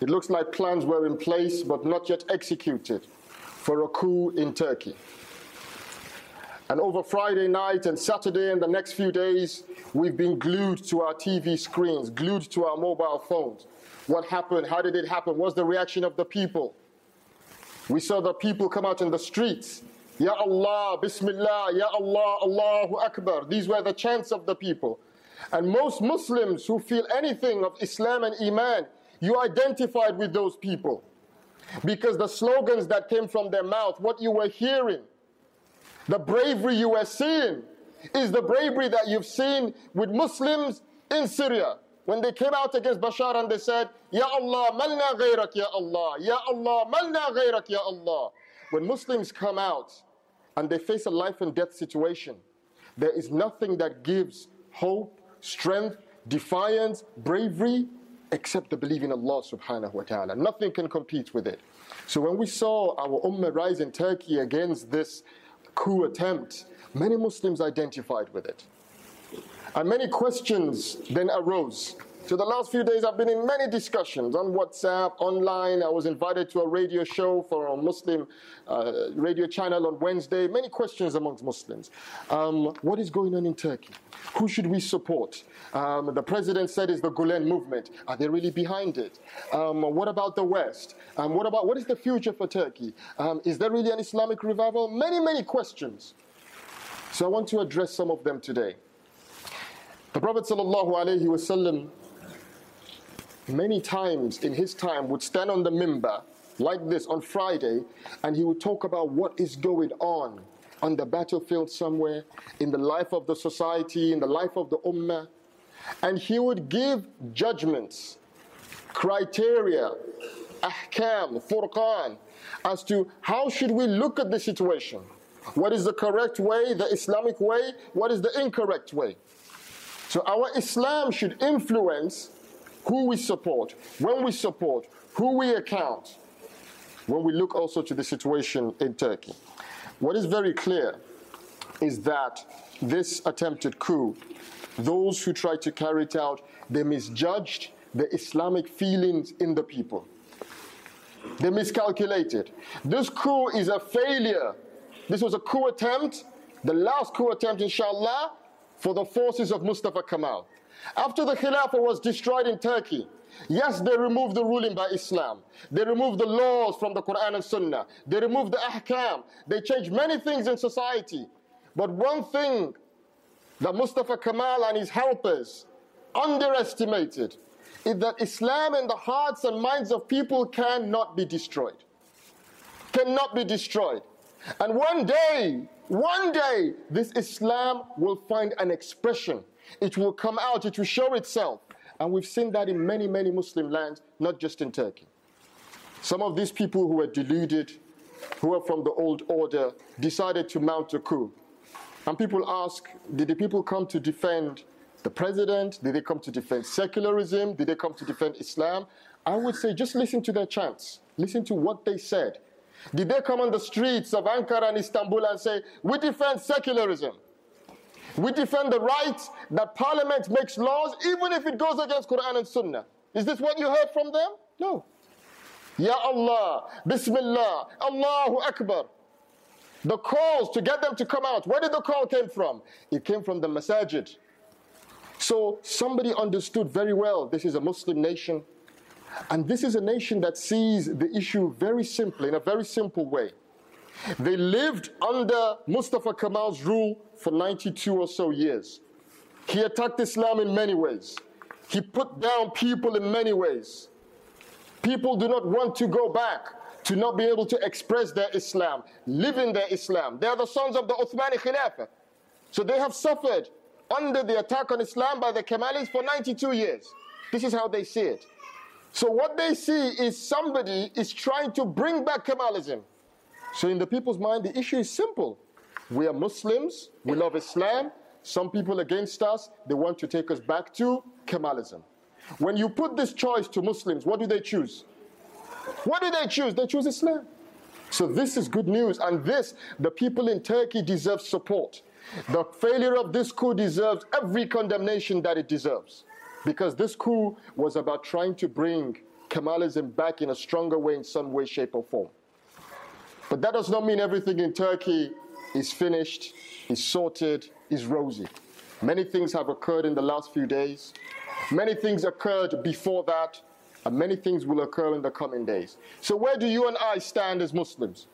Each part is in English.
it looks like plans were in place but not yet executed for a coup in Turkey. And over Friday night and Saturday and the next few days, we've been glued to our TV screens, glued to our mobile phones. What happened? How did it happen? What's the reaction of the people? We saw the people come out in the streets. Ya Allah, Bismillah, Ya Allah, Allahu Akbar. These were the chants of the people. And most Muslims who feel anything of Islam and Iman you identified with those people because the slogans that came from their mouth, what you were hearing, the bravery you were seeing, is the bravery that you've seen with Muslims in Syria. When they came out against Bashar and they said, Ya Allah, malna ghayrak ya Allah, Ya Allah, malna ghayrak ya Allah. When Muslims come out and they face a life and death situation, there is nothing that gives hope, strength, defiance, bravery except the belief in Allah subhanahu wa ta'ala. Nothing can compete with it. So when we saw our ummah rise in Turkey against this coup attempt, many Muslims identified with it. And many questions then arose. So the last few days I've been in many discussions on WhatsApp, online. I was invited to a radio show for a Muslim uh, radio channel on Wednesday. Many questions amongst Muslims. Um, what is going on in Turkey? Who should we support? Um, the president said it's the Gulen movement. Are they really behind it? Um, what about the West? Um, what about what is the future for Turkey? Um, is there really an Islamic revival? Many, many questions. So I want to address some of them today. The Prophet sallallahu alaihi wasallam many times in his time would stand on the mimbar like this on Friday and he would talk about what is going on on the battlefield somewhere, in the life of the society, in the life of the ummah. And he would give judgments, criteria, ahkam, furqan, as to how should we look at the situation. What is the correct way, the Islamic way? What is the incorrect way? So our Islam should influence who we support, when we support, who we account, when we look also to the situation in Turkey. What is very clear is that this attempted coup, those who tried to carry it out, they misjudged the Islamic feelings in the people. They miscalculated. This coup is a failure. This was a coup attempt, the last coup attempt, inshallah, for the forces of Mustafa Kemal. After the Khilafah was destroyed in Turkey, yes, they removed the ruling by Islam. They removed the laws from the Quran and Sunnah. They removed the ahkam. They changed many things in society. But one thing that Mustafa Kemal and his helpers underestimated is that Islam in the hearts and minds of people cannot be destroyed. Cannot be destroyed. And one day, one day, this Islam will find an expression it will come out, it will show itself. And we've seen that in many, many Muslim lands, not just in Turkey. Some of these people who were deluded, who are from the old order, decided to mount a coup. And people ask, did the people come to defend the president? Did they come to defend secularism? Did they come to defend Islam? I would say just listen to their chants. Listen to what they said. Did they come on the streets of Ankara and Istanbul and say, we defend secularism? We defend the right that parliament makes laws even if it goes against Quran and Sunnah. Is this what you heard from them? No. Ya Allah, Bismillah, Allahu Akbar. The calls to get them to come out, where did the call came from? It came from the masajid. So somebody understood very well this is a Muslim nation. And this is a nation that sees the issue very simply, in a very simple way. They lived under Mustafa Kemal's rule for 92 or so years. He attacked Islam in many ways. He put down people in many ways. People do not want to go back to not be able to express their Islam, live in their Islam. They are the sons of the Uthmani Khilafah. So they have suffered under the attack on Islam by the Kemalis for 92 years. This is how they see it. So what they see is somebody is trying to bring back Kemalism. So in the people's mind, the issue is simple. We are Muslims, we love Islam. Some people against us, they want to take us back to Kemalism. When you put this choice to Muslims, what do they choose? What do they choose? They choose Islam. So this is good news, and this, the people in Turkey deserve support. The failure of this coup deserves every condemnation that it deserves. Because this coup was about trying to bring Kemalism back in a stronger way, in some way, shape, or form. But that does not mean everything in Turkey is finished, is sorted, is rosy. Many things have occurred in the last few days. Many things occurred before that, and many things will occur in the coming days. So, where do you and I stand as Muslims?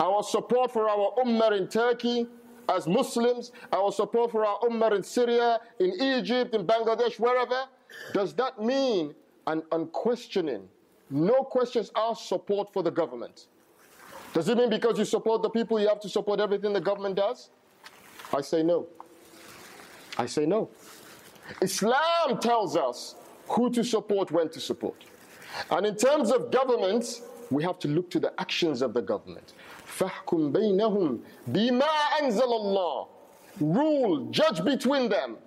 Our support for our Ummah in Turkey as Muslims, our support for our Ummah in Syria, in Egypt, in Bangladesh, wherever, does that mean an unquestioning, no questions asked support for the government? Does it mean because you support the people, you have to support everything the government does? I say no. I say no. Islam tells us who to support, when to support. And in terms of government, we have to look to the actions of the government. فَحْكُمْ بَيْنَهُمْ بِمَا أَنزَلَ اللَّهِ Rule, judge between them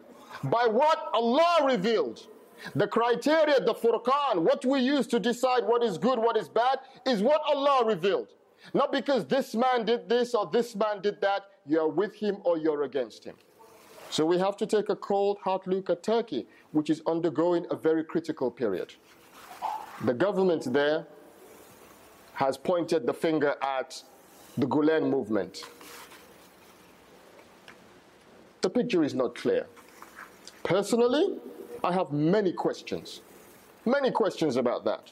by what Allah revealed. The criteria, the Furqan, what we use to decide what is good, what is bad, is what Allah revealed. Not because this man did this or this man did that, you're with him or you're against him. So we have to take a cold, hard look at Turkey, which is undergoing a very critical period. The government there has pointed the finger at the Gulen movement. The picture is not clear. Personally, I have many questions. Many questions about that.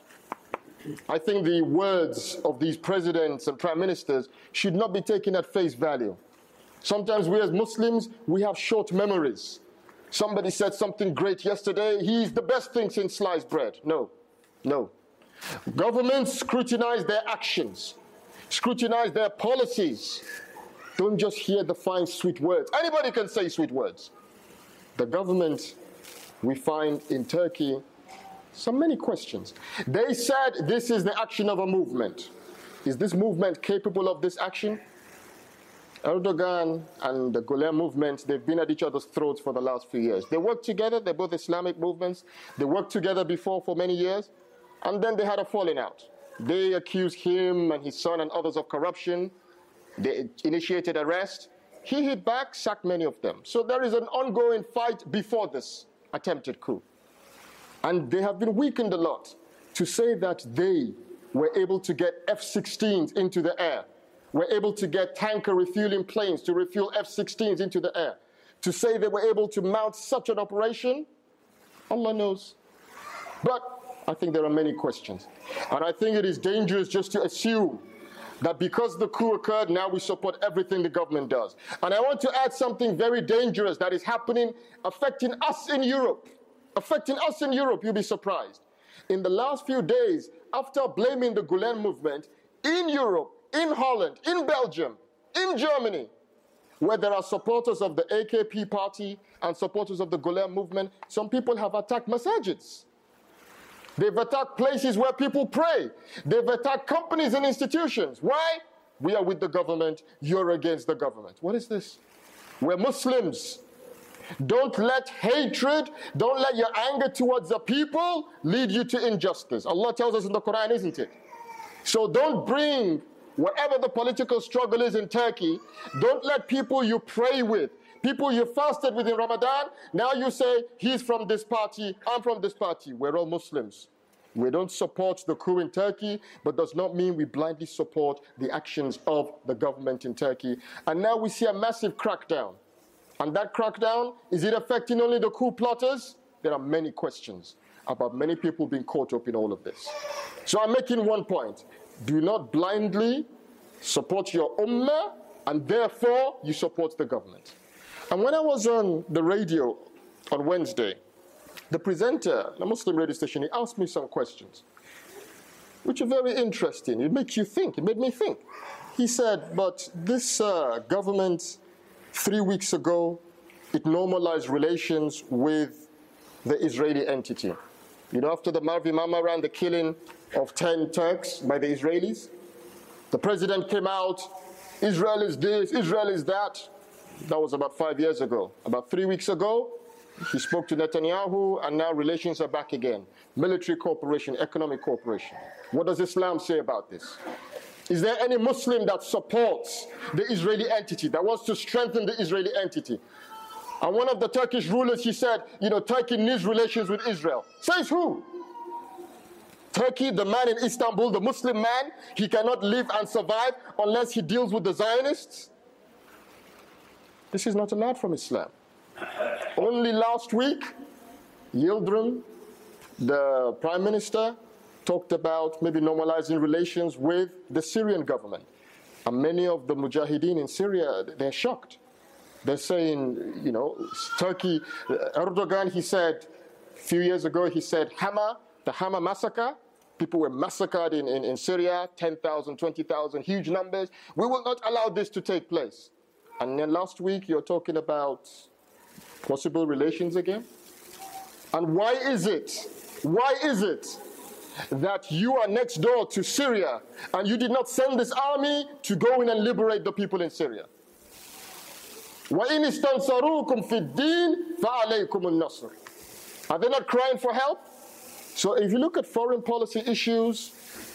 I think the words of these presidents and prime ministers should not be taken at face value. Sometimes we as Muslims, we have short memories. Somebody said something great yesterday, he's the best thing since sliced bread. No, no. Governments scrutinize their actions, scrutinize their policies. Don't just hear the fine, sweet words. Anybody can say sweet words. The government we find in Turkey so many questions. They said this is the action of a movement. Is this movement capable of this action? Erdogan and the Gulen movement, they've been at each other's throats for the last few years. They worked together, they're both Islamic movements. They worked together before for many years, and then they had a falling out. They accused him and his son and others of corruption. They initiated arrest. He hit back, sacked many of them. So there is an ongoing fight before this attempted coup. And they have been weakened a lot to say that they were able to get F 16s into the air, were able to get tanker refueling planes to refuel F 16s into the air. To say they were able to mount such an operation, Allah knows. But I think there are many questions. And I think it is dangerous just to assume that because the coup occurred, now we support everything the government does. And I want to add something very dangerous that is happening, affecting us in Europe affecting us in Europe, you'll be surprised. In the last few days, after blaming the Gulen movement, in Europe, in Holland, in Belgium, in Germany, where there are supporters of the AKP party and supporters of the Gulen movement, some people have attacked masajids. They've attacked places where people pray. They've attacked companies and institutions. Why? We are with the government, you're against the government. What is this? We're Muslims. Don't let hatred, don't let your anger towards the people lead you to injustice. Allah tells us in the Quran, isn't it? So don't bring whatever the political struggle is in Turkey, don't let people you pray with, people you fasted with in Ramadan, now you say, he's from this party, I'm from this party. We're all Muslims. We don't support the coup in Turkey, but does not mean we blindly support the actions of the government in Turkey. And now we see a massive crackdown. And that crackdown, is it affecting only the coup plotters? There are many questions about many people being caught up in all of this. So I'm making one point. Do not blindly support your ummah, and therefore you support the government. And when I was on the radio on Wednesday, the presenter, the Muslim radio station, he asked me some questions, which are very interesting. It makes you think. It made me think. He said, but this uh, government Three weeks ago, it normalized relations with the Israeli entity. You know, after the Mavi Marmara the killing of 10 Turks by the Israelis, the president came out, Israel is this, Israel is that. That was about five years ago. About three weeks ago, he spoke to Netanyahu, and now relations are back again. Military cooperation, economic cooperation. What does Islam say about this? Is there any Muslim that supports the Israeli entity, that wants to strengthen the Israeli entity? And one of the Turkish rulers, he said, you know, Turkey needs relations with Israel. Says who? Turkey, the man in Istanbul, the Muslim man, he cannot live and survive unless he deals with the Zionists. This is not allowed from Islam. Only last week, Yildirim, the prime minister, talked about maybe normalizing relations with the Syrian government. And many of the mujahideen in Syria, they're shocked. They're saying, you know, Turkey, uh, Erdogan, he said, a few years ago, he said, Hama, the Hama massacre, people were massacred in, in, in Syria, 10,000, 20,000, huge numbers. We will not allow this to take place. And then last week, you're talking about possible relations again? And why is it, why is it that you are next door to Syria and you did not send this army to go in and liberate the people in Syria? وَإِنِ اسْتَنْصَرُوكُمْ فِي الدِّينِ فَعَلَيْكُمُ النَّصْرُ Are they not crying for help? So if you look at foreign policy issues,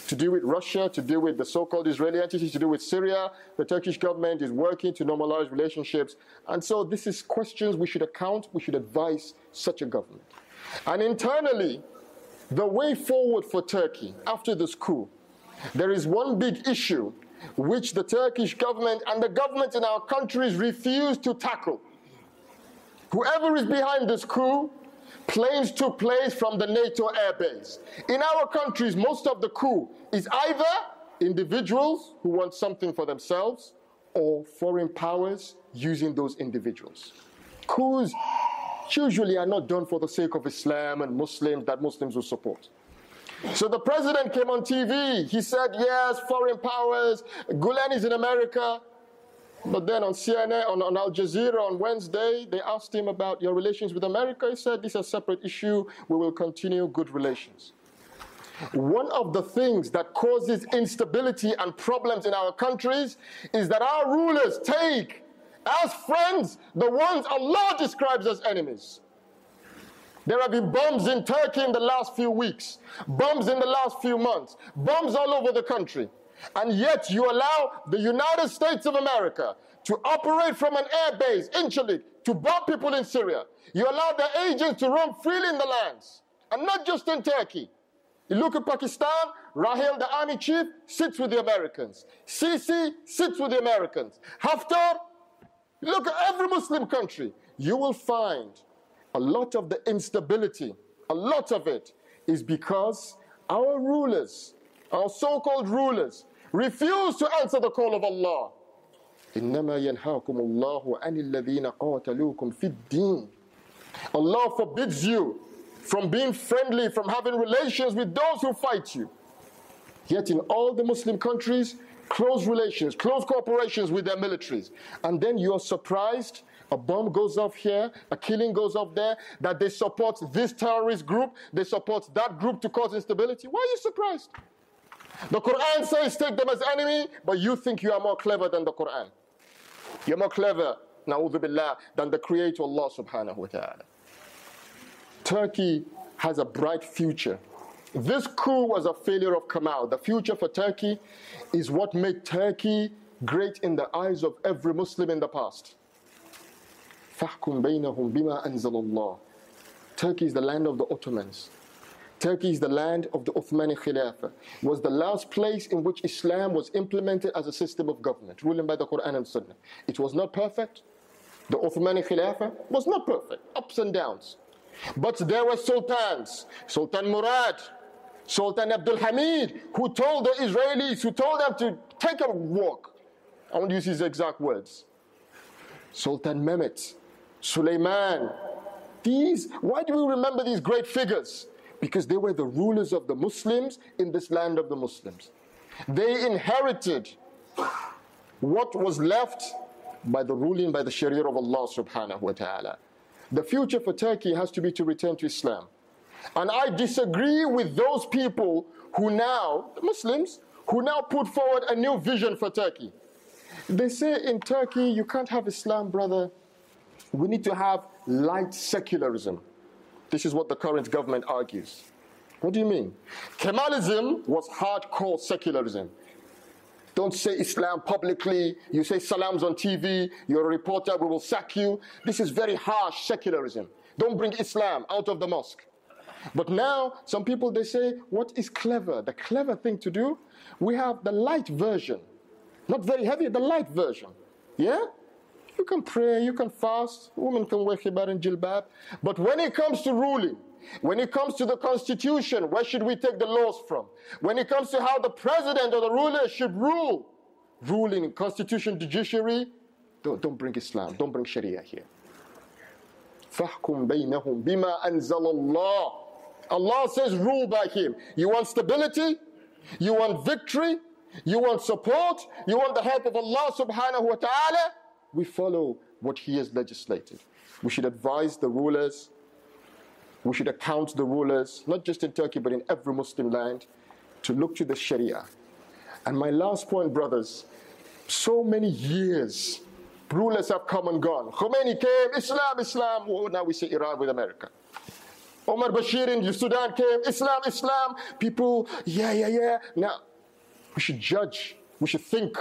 to do with Russia, to do with the so-called Israeli entities, to do with Syria. The Turkish government is working to normalize relationships. And so this is questions we should account, we should advise such a government. And internally, the way forward for Turkey after this coup, there is one big issue which the Turkish government and the governments in our countries refuse to tackle. Whoever is behind this coup planes took place from the NATO airbase. In our countries, most of the coup is either individuals who want something for themselves or foreign powers using those individuals. Coups usually are not done for the sake of Islam and Muslims that Muslims will support. So the president came on TV. He said, yes, foreign powers, Gulen is in America. But then on CNN, on, on Al Jazeera on Wednesday, they asked him about your relations with America. He said, This is a separate issue. We will continue good relations. One of the things that causes instability and problems in our countries is that our rulers take as friends the ones Allah describes as enemies. There have been bombs in Turkey in the last few weeks, bombs in the last few months, bombs all over the country. And yet you allow the United States of America to operate from an air base in Incirlik to bomb people in Syria. You allow the agents to roam freely in the lands, and not just in Turkey. You look at Pakistan, Rahil, the army chief, sits with the Americans. Sisi sits with the Americans. Haftar, look at every Muslim country. You will find a lot of the instability, a lot of it is because our rulers, our so called rulers, refuse to answer the call of Allah. إنما ينهاكم الله عن الذين قاتلوكم في الدين. Allah forbids you from being friendly, from having relations with those who fight you. Yet in all the Muslim countries, close relations, close cooperations with their militaries. And then you're surprised a bomb goes off here, a killing goes off there, that they support this terrorist group, they support that group to cause instability. Why are you surprised? The Quran says take them as enemy, but you think you are more clever than the Quran. You're more clever, na'udhu billah, than the Creator Allah subhanahu wa ta'ala. Turkey has a bright future. This coup was a failure of Kemal. The future for Turkey is what made Turkey great in the eyes of every Muslim in the past. فَحْكُمْ بَيْنَهُمْ بِمَا أَنزَلَ اللَّهِ Turkey is the land of the Ottomans. Turkey is the land of the Uthmani Khilafah, was the last place in which Islam was implemented as a system of government, ruling by the Quran and Sunnah. It was not perfect. The Uthmani Khilafah was not perfect, ups and downs. But there were sultans, Sultan Murad, Sultan Abdul Hamid, who told the Israelis, who told them to take a walk. I won't use his exact words. Sultan Mehmet, Suleiman. These, why do we remember these great figures? because they were the rulers of the Muslims in this land of the Muslims. They inherited what was left by the ruling by the Sharia of Allah subhanahu wa ta'ala. The future for Turkey has to be to return to Islam. And I disagree with those people who now, Muslims, who now put forward a new vision for Turkey. They say in Turkey, you can't have Islam, brother. We need to have light secularism. This is what the current government argues. What do you mean? Kemalism was hardcore secularism. Don't say Islam publicly. You say salams on TV. You're a reporter. We will sack you. This is very harsh secularism. Don't bring Islam out of the mosque. But now, some people they say, what is clever? The clever thing to do, we have the light version. Not very heavy, the light version. Yeah? You can pray, you can fast, women can wear khibar and jilbab. But when it comes to ruling, when it comes to the constitution, where should we take the laws from? When it comes to how the president or the ruler should rule, ruling, constitution, judiciary, don't, don't bring Islam, don't bring Sharia here. فَحْكُمْ بَيْنَهُمْ بِمَا أَنزَلَ اللَّهِ Allah says rule by Him. You want stability? You want victory? You want support? You want the help of Allah subhanahu wa ta'ala? We follow what He has legislated. We should advise the rulers. We should account the rulers, not just in Turkey, but in every Muslim land, to look to the Sharia. And my last point, brothers, so many years, rulers have come and gone. Khomeini came, Islam, Islam. Oh, now we see Iran with America. Omar Bashir in Sudan came, Islam, Islam. People, yeah, yeah, yeah. Now, we should judge. We should think.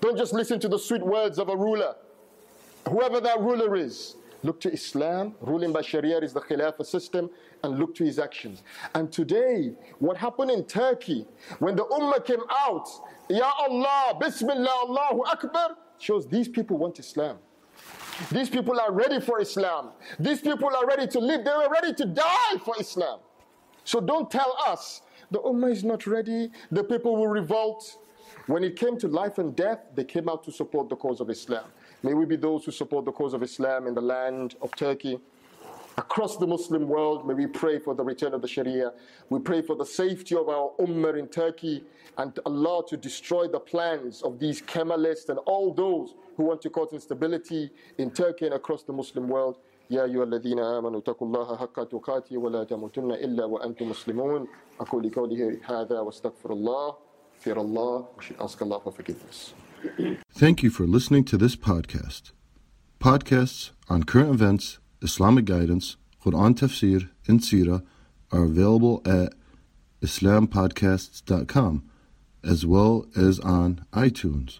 Don't just listen to the sweet words of a ruler. Whoever that ruler is, look to Islam. Ruling by Sharia is the Khilafah system, and look to his actions. And today, what happened in Turkey, when the Ummah came out, Ya Allah, Bismillah, Allahu Akbar, shows these people want Islam. These people are ready for Islam. These people are ready to live. They were ready to die for Islam. So don't tell us the Ummah is not ready, the people will revolt. When it came to life and death, they came out to support the cause of Islam. May we be those who support the cause of Islam in the land of Turkey. Across the Muslim world, may we pray for the return of the Sharia. We pray for the safety of our Ummah in Turkey and Allah to destroy the plans of these Kemalists and all those who want to cause instability in Turkey and across the Muslim world. يا أيها الذين آمنوا اتقوا الله حق تقاته ولا تموتن إلا وأنتم مسلمون أقول قولي هذا واستغفر الله fear Allah we should ask Allah for forgiveness Thank you for listening to this podcast. Podcasts on current events, Islamic guidance, Quran tafsir, and Sirah are available at islampodcasts.com as well as on iTunes.